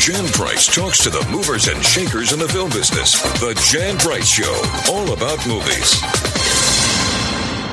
Jan Price talks to the movers and shakers in the film business. The Jan Price Show, all about movies.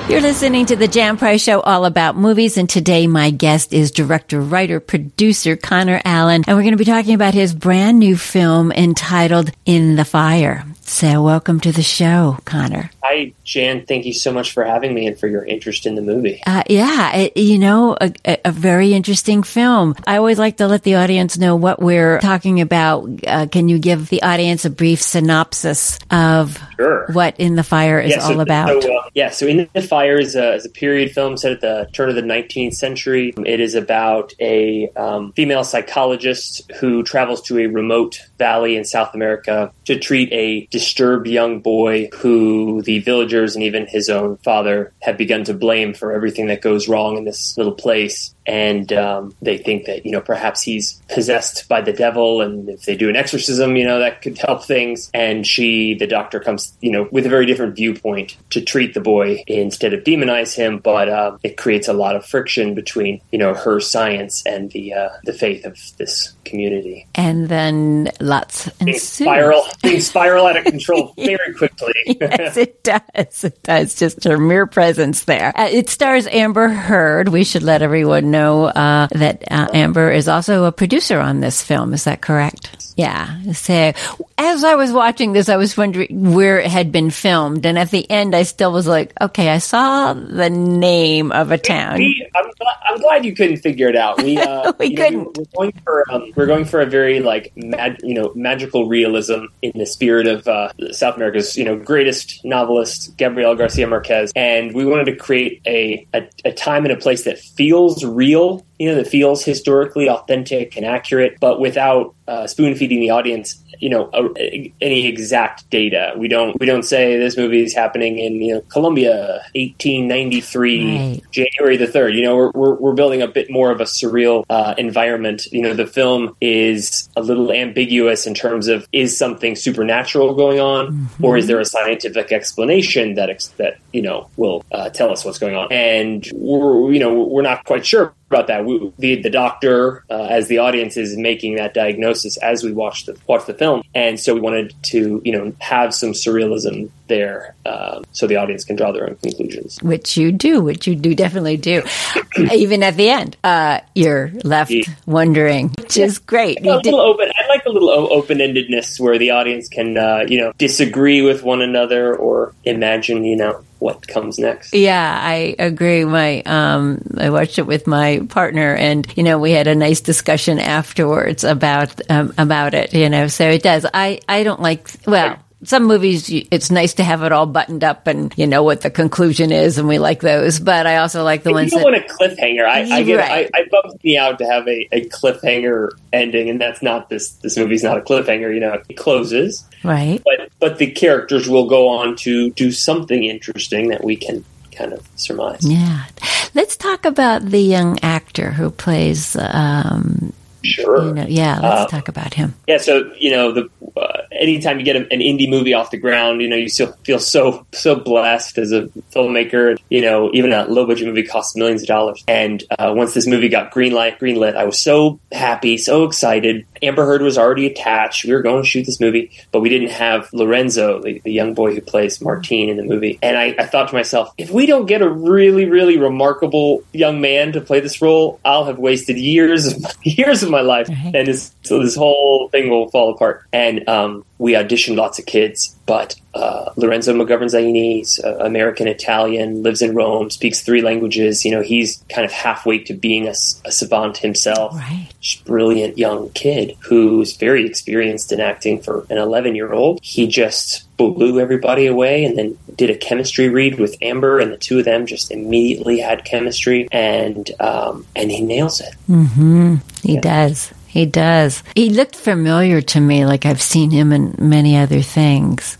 You're listening to the Jan Price Show, all about movies. And today my guest is director, writer, producer Conor Allyn. And we're going to be talking about his brand new film entitled In the Fire. So welcome to the show, Conor. Hi, Jan. Thank you so much for having me and for your interest in the movie. Uh, yeah, it, you know, a, a, very interesting film. I always like to let the audience know what we're talking about. Uh, can you give the audience a brief synopsis of sure. what In the Fire is yeah, so, all about? So, uh, yeah, so In the Fire is a, is a, period film set at the turn of the 19th century. It is about a um, female psychologist who travels to a remote valley in South America to treat a disturbed young boy who the villagers and even his own father have begun to blame for everything that goes wrong in this little place. And um, they think that you know perhaps he's possessed by the devil, and if they do an exorcism, you know that could help things. And she, the doctor, comes you know with a very different viewpoint to treat the boy instead of demonize him, but uh, it creates a lot of friction between you know her science and the uh, the faith of this community. And then lots things spiral things spiral out of control very quickly. yes, it does. It does. Just her mere presence there. Uh, it stars Amber Heard. We should let everyone know uh, that uh, Amber is also a producer on this film. Is that correct? Yeah. So as I was watching this, I was wondering where it had been filmed. And at the end, I still was like, okay, I saw the name of a town. We, glad, I'm, glad, you couldn't figure it out. We, uh, we couldn't. Know, we're going for, um, we're going for a very like, mag, you know, magical realism in the spirit of uh, South America's, you know, greatest novelist, Gabriel Garcia Marquez. And we wanted to create a, a, a time and a place that feels real you know, that feels historically authentic and accurate, but without uh, spoon feeding the audience, you know, a, any exact data. We don't we don't say this movie is happening in you know Colombia, 1893, right. January the third. You know, we're, we're, we're building a bit more of a surreal uh, environment. You know, the film is a little ambiguous in terms of is something supernatural going on, mm-hmm. or is there a scientific explanation that ex- that you know will uh, tell us what's going on? And we're you know we're not quite sure about that. We, the the doctor, uh, as the audience is making that diagnosis as we watch the watch the film, and so we wanted to you know have some surrealism there, um, so the audience can draw their own conclusions. Which you do, which you do definitely do. Even at the end, uh, you're left yeah. wondering, which is great. a little open. I like a little open endedness where the audience can uh, you know disagree with one another or imagine you know what comes next. Yeah, I agree. My um, I watched it with my partner, and you know, we had a nice discussion afterwards about um, about it. You know, so it does. I I don't like well some movies it's nice to have it all buttoned up and you know what the conclusion is and we like those but i also like the ones you don't that, want a cliffhanger i, I get right. I, I bummed me out to have a, a cliffhanger ending and that's not this this movie's not a cliffhanger you know it closes. Right. But but the characters will go on to do something interesting that we can kind of surmise. Yeah. Let's talk about the young actor who plays um, Sure. You know, yeah, let's um, talk about him. Yeah, so you know, the uh, anytime you get an indie movie off the ground, you know, you still feel so so blessed as a filmmaker. You know, even a low budget movie costs millions of dollars. And uh, once this movie got green light, green lit, I was so happy, so excited. Amber Heard was already attached. We were going to shoot this movie, but we didn't have Lorenzo, the, the young boy who plays Martin in the movie. And I, I, thought to myself, if we don't get a really, really remarkable young man to play this role, I'll have wasted years of years of my life, right. and this, so this whole thing will fall apart. And um, we auditioned lots of kids, but uh, Lorenzo McGovern Zaini, uh, American Italian, lives in Rome, speaks three languages. You know, he's kind of halfway to being a, a savant himself. Right. Brilliant young kid who's very experienced in acting for an 11 year old. He just blew everybody away and then did a chemistry read with Amber, and the two of them just immediately had chemistry, and um, and he nails it. Mm-hmm. He yeah. does. He does. He looked familiar to me, like I've seen him in many other things.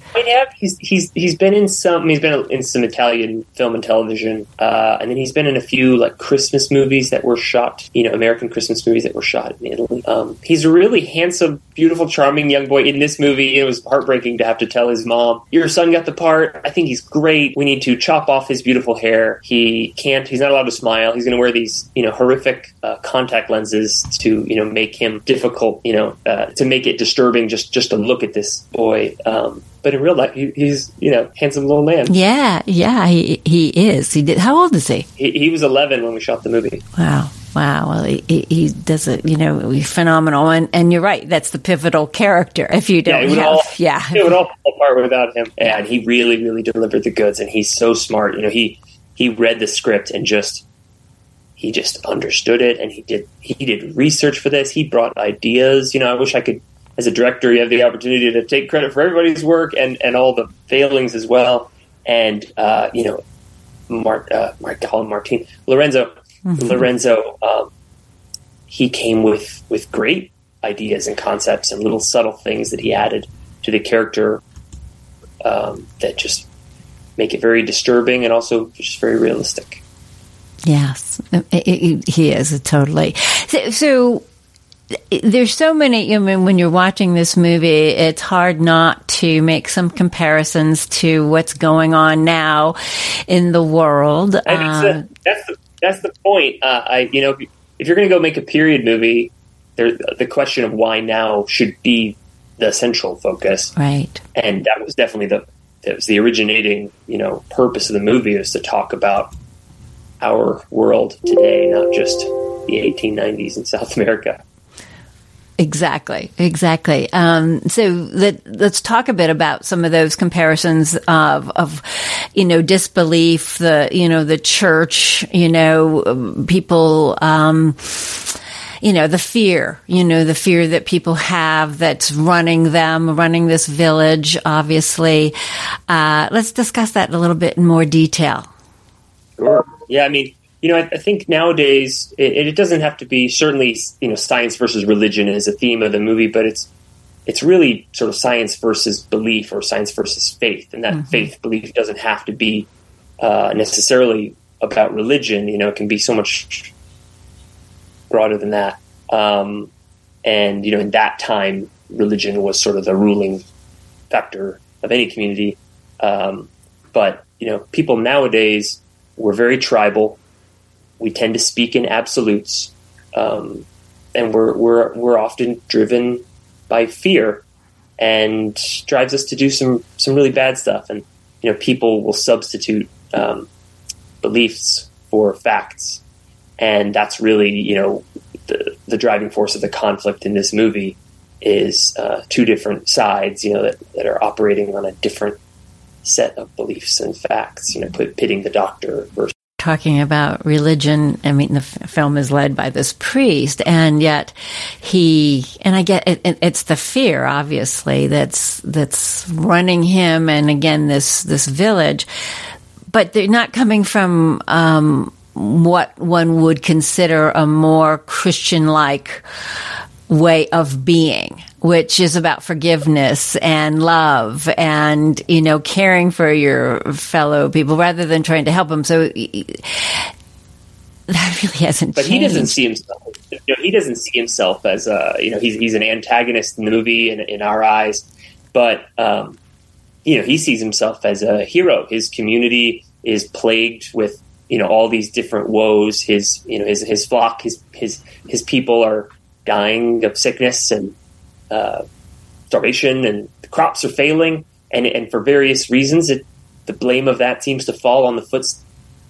He's he's he's been in some. He's been in some Italian film and television, uh, and then he's been in a few like Christmas movies that were shot. You know, American Christmas movies that were shot in Italy. Um, he's a really handsome, beautiful, charming young boy. In this movie, it was heartbreaking to have to tell his mom, "Your son got the part. I think he's great. We need to chop off his beautiful hair. He can't. He's not allowed to smile. He's going to wear these, you know, horrific uh, contact lenses to, you know, make him difficult, you know, uh, to make it disturbing just just to look at this boy. Um, but in real life, he, he's you know handsome little man. Yeah, yeah, he he is. He did. How old is he? He, he was 11 when we shot the movie. Wow. Wow, well, he, he- does it, you know, he's phenomenal, and and you're right. That's the pivotal character. If you Yeah, don't it would have, all yeah, it would all fall apart without him. And he really, really delivered the goods. And he's so smart. You know, he he read the script and just he just understood it. And he did he did research for this. He brought ideas. You know, I wish I could. As a director, you have the opportunity to take credit for everybody's work and, and all the failings as well. And uh, you know, Mark, uh, Mark, call him Martin Lorenzo. Lorenzo, um, he came with with great ideas and concepts and little subtle things that he added to the character um, that just make it very disturbing and also just very realistic. Yes, he he is totally. So, so there's so many. I mean, when you're watching this movie, it's hard not to make some comparisons to what's going on now in the world. Uh, a, that's the that's the point. Uh, I you know if, if you're going to go make a period movie, there the question of why now should be the central focus. right. and that was definitely the that was the originating you know purpose of the movie is to talk about our world today, not just the 1890s in South America. Exactly, exactly. Um, so let, let's talk a bit about some of those comparisons of, of, you know, disbelief, the, you know, the church, you know, um, people, um, you know, the fear, you know, the fear that people have that's running them, running this village, obviously. Uh, let's discuss that in a little bit in more detail. Sure. Yeah, I mean, you know, I, I think nowadays it, it doesn't have to be certainly you know science versus religion is a theme of the movie, but it's it's really sort of science versus belief or science versus faith, and that faith belief doesn't have to be uh, necessarily about religion. You know, it can be so much broader than that. Um, and you know, in that time, religion was sort of the ruling factor of any community. Um, but you know, people nowadays we're very tribal. We tend to speak in absolutes, um, and we're we're we're often driven by fear, and drives us to do some some really bad stuff. And you know, people will substitute um, beliefs for facts, and that's really you know the the driving force of the conflict in this movie is uh, two different sides, you know, that, that are operating on a different set of beliefs and facts. You know, pitting the doctor versus talking about religion. I mean, the f- film is led by this priest, and yet he and I get it, it, it's the fear, obviously, that's that's running him, and again this this village, but they're not coming from. Um, what one would consider a more Christian-like way of being, which is about forgiveness and love and, you know, caring for your fellow people rather than trying to help them. So that really hasn't but he changed. doesn't see himself. You know, he doesn't see himself as a you know he's he's an antagonist in the movie in, in our eyes, but um, you know he sees himself as a hero. His community is plagued with you know all these different woes. His you know his his flock his his his people are dying of sickness and uh, starvation, and the crops are failing, and and for various reasons, it, the blame of that seems to fall on the foot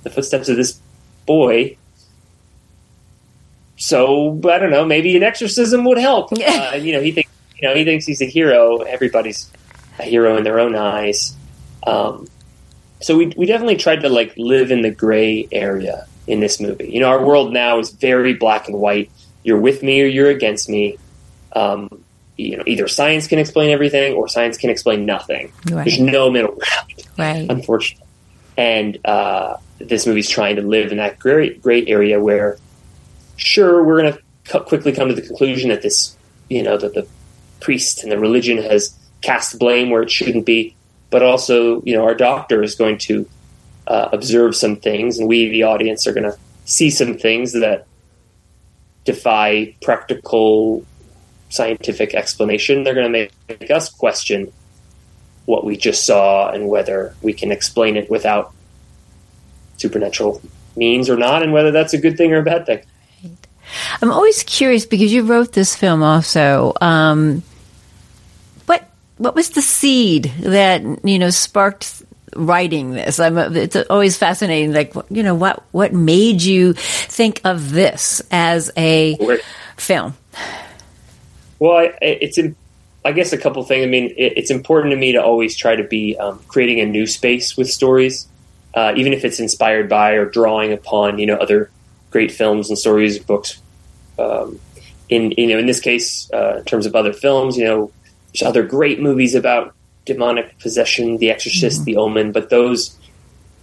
the footsteps of this boy so I don't know. Maybe an exorcism would help. Uh, you know, he thinks you know he thinks he's a hero. Everybody's a hero in their own eyes. Um, so we we definitely tried to like live in the gray area in this movie. You know, our world now is very black and white. You're with me or you're against me. Um, you know, either science can explain everything or science can explain nothing. Right. There's no middle ground right. unfortunately. And uh, this movie's trying to live in that gray, gray area where, sure, we're going to quickly come to the conclusion that this, you know, that the priest and the religion has cast blame where it shouldn't be, but also, you know, our doctor is going to uh, observe some things, and we, the audience, are going to see some things that defy practical scientific explanation. They're going to make, us question what we just saw and whether we can explain it without supernatural means or not, and whether that's a good thing or a bad thing. I'm always curious because you wrote this film also. Um, what what was the seed that you know sparked writing this? I'm, it's always fascinating. Like you know what what made you think of this as a film? Well, I, it's I guess a couple things. I mean, it, it's important to me to always try to be um, creating a new space with stories, uh, even if it's inspired by or drawing upon you know other great films and stories, books. Um, in you know, in this case, uh, in terms of other films, you know, there's other great movies about demonic possession, The Exorcist, mm-hmm. The Omen, but those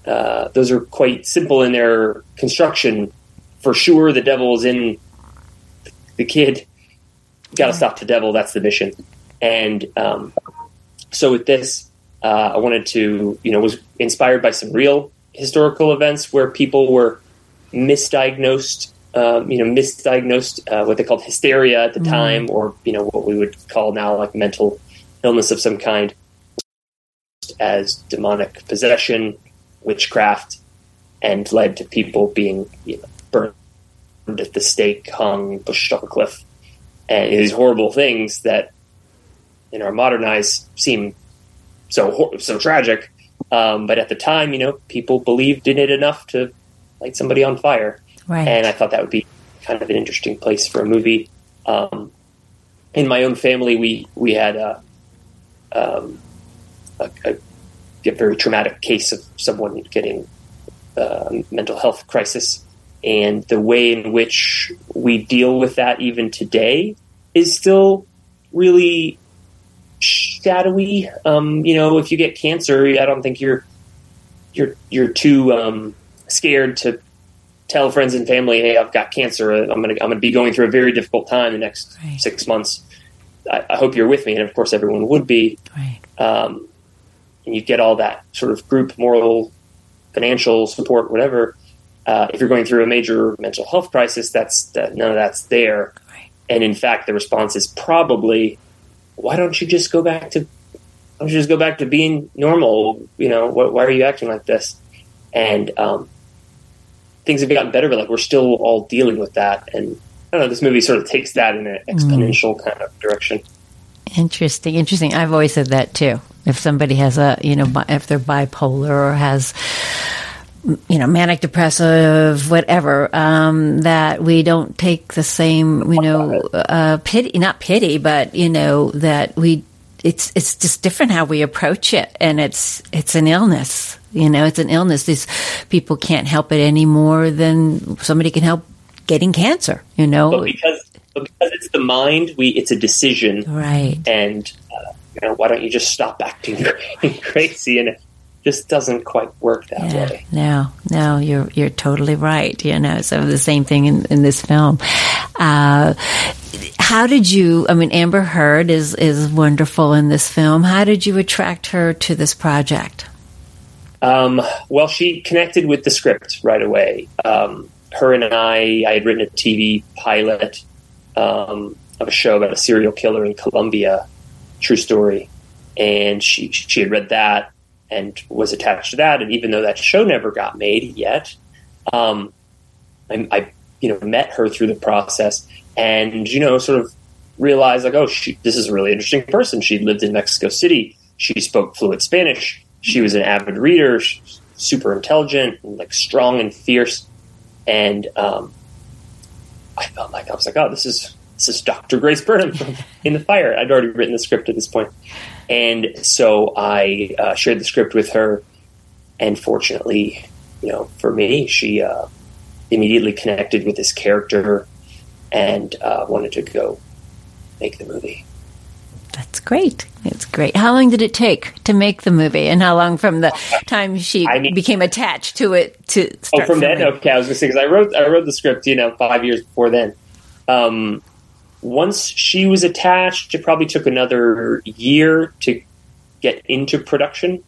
uh, those are quite simple in their construction. For sure, the devil is in the kid. Got to stop the devil. That's the mission. And um, so with this, uh, I wanted to, you know, was inspired by some real historical events where people were misdiagnosed, um, you know, misdiagnosed uh, what they called hysteria at the mm. time, or you know, what we would call now like mental illness of some kind, as demonic possession, witchcraft, and led to people being you know, burned at the stake, hung, pushed off a cliff, and these horrible things that in our modern eyes seem so so tragic. Um, but at the time, you know, people believed in it enough to light somebody on fire. Right. And I thought that would be kind of an interesting place for a movie. Um, in my own family, we we had a, um, a, a, a, very traumatic case of someone getting a mental health crisis, and the way in which we deal with that even today is still really shadowy. Um, you know, if you get cancer, I don't think you're you're you're too um, scared to tell friends and family, "Hey, I've got cancer. I'm gonna I'm gonna be going through a very difficult time the next right. six months. I, I, hope you're with me." And of course, everyone would be. Right. Um, and you get all that sort of group moral, financial support, whatever. Uh, if you're going through a major mental health crisis, that's that, none of that's there. And in fact, the response is probably, "Why don't you just go back to? Why don't you just go back to being normal? You know, wh- why are you acting like this?" And um, things have gotten better, but like we're still all dealing with that. And I don't know, this movie sort of takes that in an exponential mm. kind of direction. Interesting, interesting. I've always said that too. If somebody has a, you know, if they're bipolar or has, you know, manic depressive, whatever, um, that we don't take the same, you know, uh, pity, not pity, but, you know, that we, it's, it's just different how we approach it. And it's, it's an illness you know, it's an illness. These people can't help it any more than somebody can help getting cancer. You know, but because but because it's the mind, we it's a decision, right? And uh, you know, why don't you just stop acting crazy? And it just doesn't quite work that yeah, way. No, no, you're you're totally right. You know, so the same thing in, in this film. Uh, how did you? I mean, Amber Heard is is wonderful in this film. How did you attract her to this project? Um, well, she connected with the script right away. Um, her and I, I had written a TV pilot um, of a show about a serial killer in Colombia, true story, and she she had read that and was attached to that. And even though that show never got made yet, um, I, I, you know met her through the process, and you know sort of realized like, oh, she, this is a really interesting person. She lived in Mexico City. She spoke fluent Spanish she was an avid reader, super intelligent, like strong and fierce. And um, I was like, oh, this is this is Dr. Grace Burnham from In the Fire. I'd already written the script at this point. and so I uh, shared the script with her. And fortunately, you know, for me, she uh, immediately connected with this character and uh, wanted to go make the movie. That's great. It's great. How long did it take to make the movie, and how long from the time she I mean, became attached to it to start? Oh, from filming? then, okay. I was going to say because I wrote I wrote the script, you know, five years before then. Um, once she was attached, it probably took another year to get into production.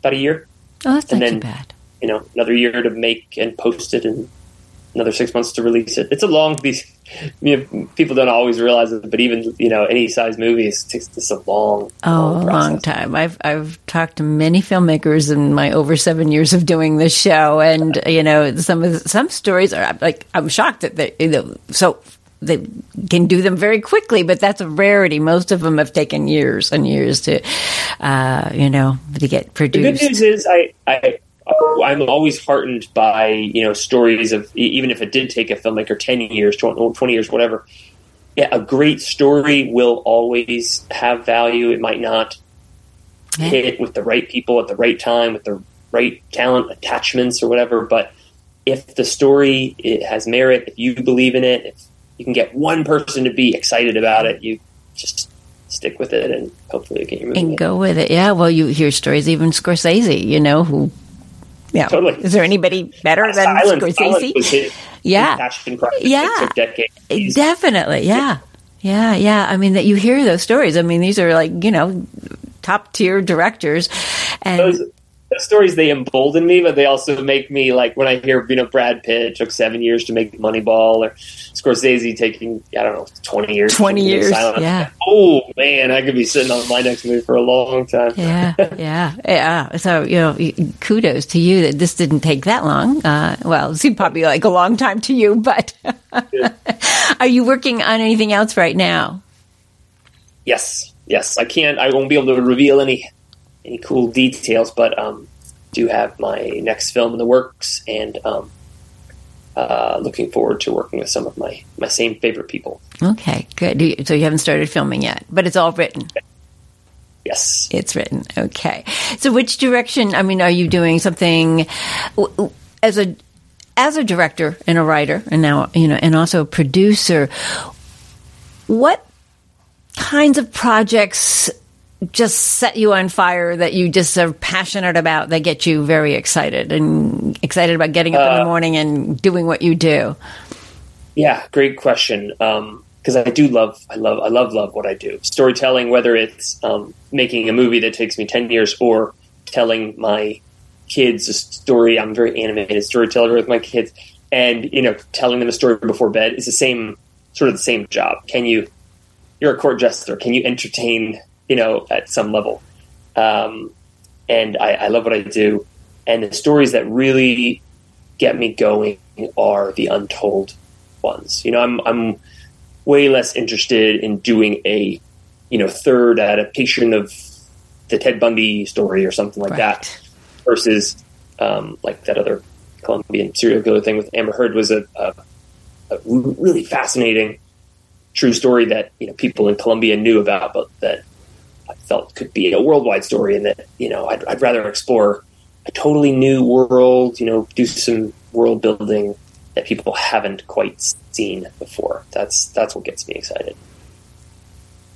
About a year. Oh, that's and not then, too bad. You know, another year to make and post it, and another six months to release it. It's a long piece you know, people don't always realize it, but even you know any size movies takes this a long, oh, long long time. I've I've talked to many filmmakers in my over seven years of doing this show, and you know some of the, some stories are like I'm shocked that they you know, so they can do them very quickly, but that's a rarity. Most of them have taken years and years to, uh, you know, to get produced. The good news is I, I I'm always heartened by you know stories of even if it did take a filmmaker ten years, 20, 20 years, whatever. Yeah, a great story will always have value. It might not Yeah. hit with the right people at the right time with the right talent attachments or whatever. But if the story it has merit, if you believe in it, if you can get one person to be excited about it, you just stick with it and hopefully get your movie. and go with it. Yeah, well, you hear stories, even Scorsese, you know, who, yeah. Totally. Is there anybody better than Silence, Scorsese? Yeah. Yeah. It took decades. He's- Definitely, yeah. Yeah, yeah. I mean, that you hear those stories. I mean, these are like, you know, top tier directors. And those, those stories they embolden me, but they also make me like when I hear you know Brad Pitt took seven years to make Moneyball or Scorsese taking I don't know twenty years, 20 years, yeah. Oh man, I could be sitting on my next movie for a long time. yeah, yeah, yeah. So, you know, kudos to you that this didn't take that long. Uh, well, it seemed probably like a long time to you, but are you working on anything else right now? Yes, yes. I can't. I won't be able to reveal any any cool details, but um, do have my next film in the works, and um, uh, looking forward to working with some of my my same favorite people. Okay, good. Do you- So you haven't started filming yet, but it's all written. Yes. It's written. Okay. So which direction? I mean, are you doing something as a as a director and a writer, and now you know, and also a producer? What kinds of projects just set you on fire that you just are passionate about that get you very excited and excited about getting up in the morning and doing what you do? Yeah, great question. Because I do love, I love, I love, love what I do. Storytelling, whether it's um, making a movie that takes me ten years or telling my kids a story. I'm a very animated storyteller with my kids, and you know, telling them a story before bed is the same, sort of the same job. Can you? You're a court jester. Can you entertain? You know, at some level. Um, and I, I love what I do. And the stories that really get me going are the untold ones. You know, I'm I'm way less interested in doing a you know third adaptation of the Ted Bundy story or something like that versus um, like that other Colombian serial killer thing with Amber Heard was a, a, a really fascinating true story that you know people in Colombia knew about, but that I felt could be a worldwide story, and that you know I'd, I'd rather explore a totally new world. You know, do some world building that people haven't quite seen before. That's that's what gets me excited.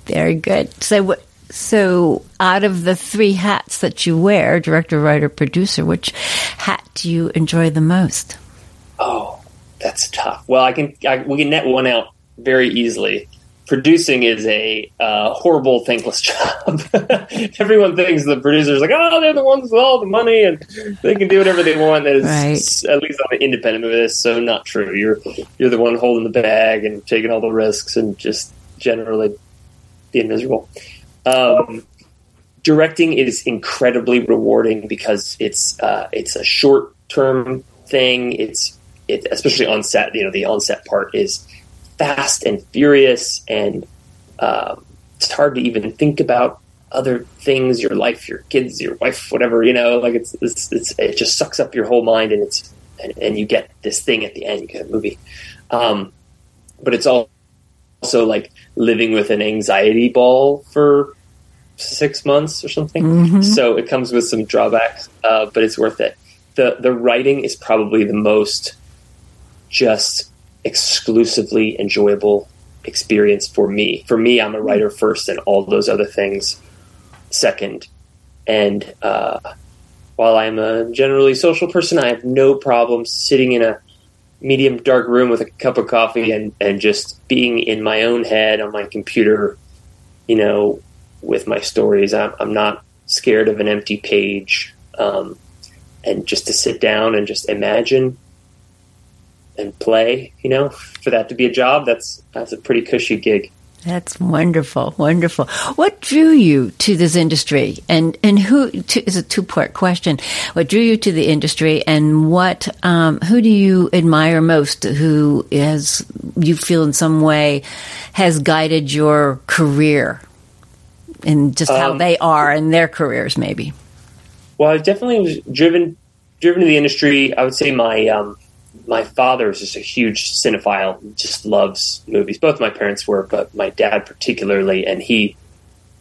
Very good. So, what- so out of the three hats that you wear, director, writer, producer, which hat do you enjoy the most? Oh, that's tough. Well, I can I, we can net one out very easily. Producing is a uh, horrible, thankless job. Everyone thinks the producers like, oh, they're the ones with all the money and they can do whatever they want. That is Right. at least on an independent movie. That's so not true. You're you're the one holding the bag and taking all the risks and just generally being miserable. Um, directing is incredibly rewarding because it's uh, it's a short term thing. It's it, especially on set. You know, the on set part is fast and furious, and um, it's hard to even think about other things, your life, your kids, your wife, whatever. You know, like it's, it's, it's it just sucks up your whole mind, and it's and, and you get this thing at the end. You get a movie, um, but it's all also like living with an anxiety ball for six months or something. So it comes with some drawbacks, uh, but it's worth it. the The writing is probably the most just exclusively enjoyable experience for me. For me, I'm a writer first, and all those other things second. And uh, while I'm a generally social person, I have no problem sitting in a medium dark room with a cup of coffee and, and just being in my own head on my computer, you know, with my stories. I'm, I'm not scared of an empty page. Um, and just to sit down and just imagine and play. You know, for that to be a job, that's that's a pretty cushy gig. That's wonderful, wonderful. What drew you to this industry, and and who to, is a two part question? What drew you to the industry, and what um, who do you admire most? Who has you feel in some way has guided your career, and just how Um, they are in their careers, maybe. Well, I definitely was driven driven to the industry. I would say my um, my father is just a huge cinephile. Just loves movies. Both my parents were, but my dad particularly. And he,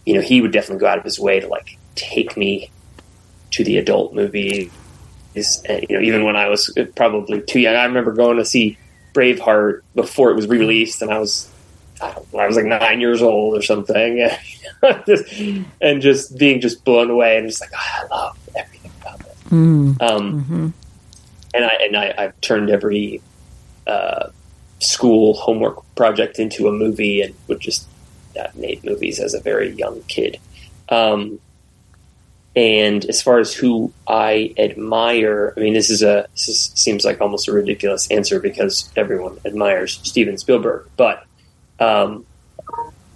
you know, he would definitely go out of his way to like take me to the adult movies. And, you know, even when I was probably too young, I remember going to see Braveheart before it was re released, and I was. I don't know, I was like nine years old or something, and just being just blown away, and just like oh, I love everything about this. Um, And I and I, I've turned every uh, school homework project into a movie, and would just uh, made movies as a very young kid. Um, and as far as who I admire, I mean, this is a this is, seems like almost a ridiculous answer because everyone admires Steven Spielberg, but um,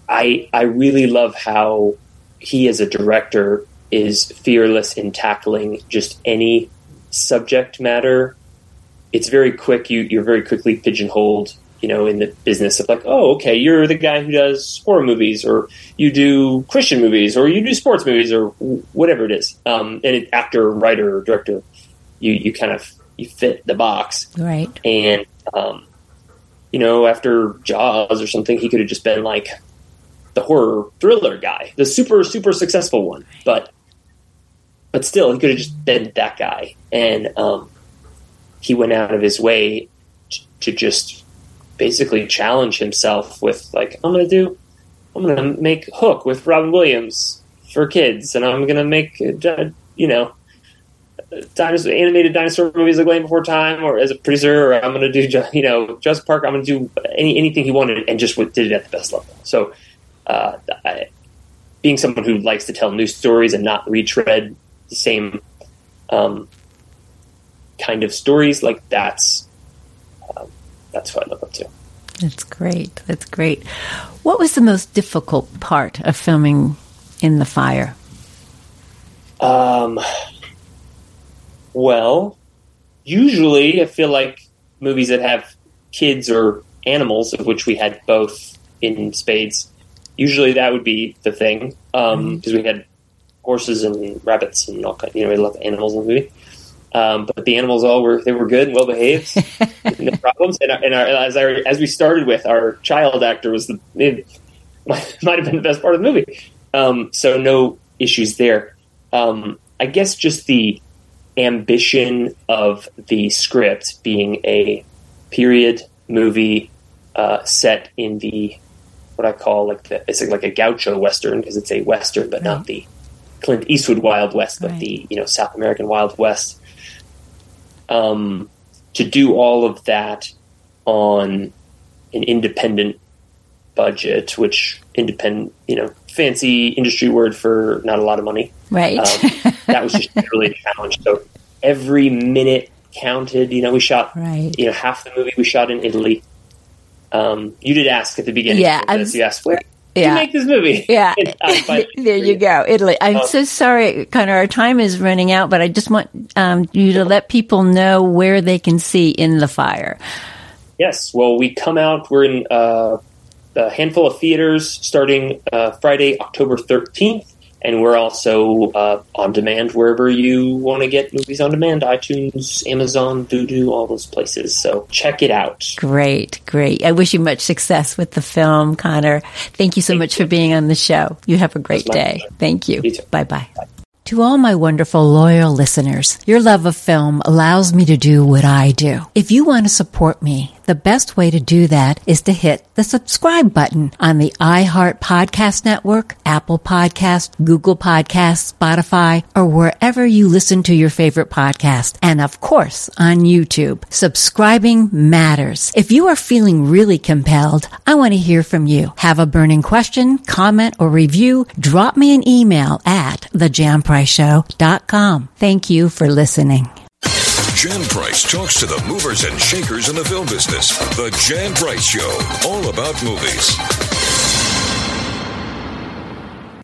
I I really love how he as a director is fearless in tackling just any subject matter. It's very quick. You you're very quickly pigeonholed. You know, in the business of like, oh, okay, you're the guy who does horror movies, or you do Christian movies, or you do sports movies, or whatever it is. Um, and it, actor, writer, director, you you kind of you fit the box Right. and um, you know after jaws or something he could have just been like the horror thriller guy the super super successful one but but still he could have just been that guy and um, he went out of his way t- to just basically challenge himself with like i'm gonna do i'm gonna make hook with robin williams for kids and i'm gonna make uh, you know dinosaur animated dinosaur movies like Land Before Time, or as a producer, or I'm going to do you know Jurassic Park. I'm going to do any anything he wanted, and just did it at the best level. So, uh, I, being someone who likes to tell new stories and not retread the same um, kind of stories, like that's um, that's what I look up to. That's great. That's great. What was the most difficult part of filming in the fire? Um, well, usually I feel like movies that have kids or animals, of which we had both in spades, usually that would be the thing because we had horses and rabbits and all kind. You know, we love animals in the movie. Um, but the animals all were they were good, and well behaved, no problems. And, our, and our, as I, as we started with, our child actor was the it might, might have been the best part of the movie. Um, so no issues there. Um, I guess just the ambition of the script being a period movie uh, set in the what I call like the it's like a gaucho western because it's a western, but not the Clint Eastwood Wild West, but Right. the you know South American Wild West. Um, to do all of that on an independent budget, which independent, you know, fancy industry word for not a lot of money. Right. Um, that was just really a challenge. So every minute counted. You know, we shot Right. you know half the movie we shot in Italy. Um, you did ask at the beginning. Yeah, this. you asked where yeah. you make this movie? Yeah, And I finally there you go, Italy. I'm Um, so sorry, Conor. Our time is running out, but I just want um, you to let people know where they can see In the Fire. Yes. Well, we come out. We're in uh, a handful of theaters starting uh, Friday, October thirteenth, and we're also uh, on demand wherever you want to get movies on demand: iTunes, Amazon, Vudu, all those places. So check it out. Great, great. I wish you much success with the film, Conor. Thank you so much for being on the show. You have a great day. pleasure. Thank you. You. Bye bye. To all my wonderful loyal listeners, your love of film allows me to do what I do. If you want to support me, the best way to do that is to hit the subscribe button on the iHeart Podcast Network, Apple Podcast, Google Podcast, Spotify, or wherever you listen to your favorite podcast. And of course, on YouTube. Subscribing matters. If you are feeling really compelled, I want to hear from you. Have a burning question, comment, or review? Drop me an email at thejanpriceshow.com. Thank you for listening. Jan Price talks to the movers and shakers in the film business. The Jan Price Show, all about movies.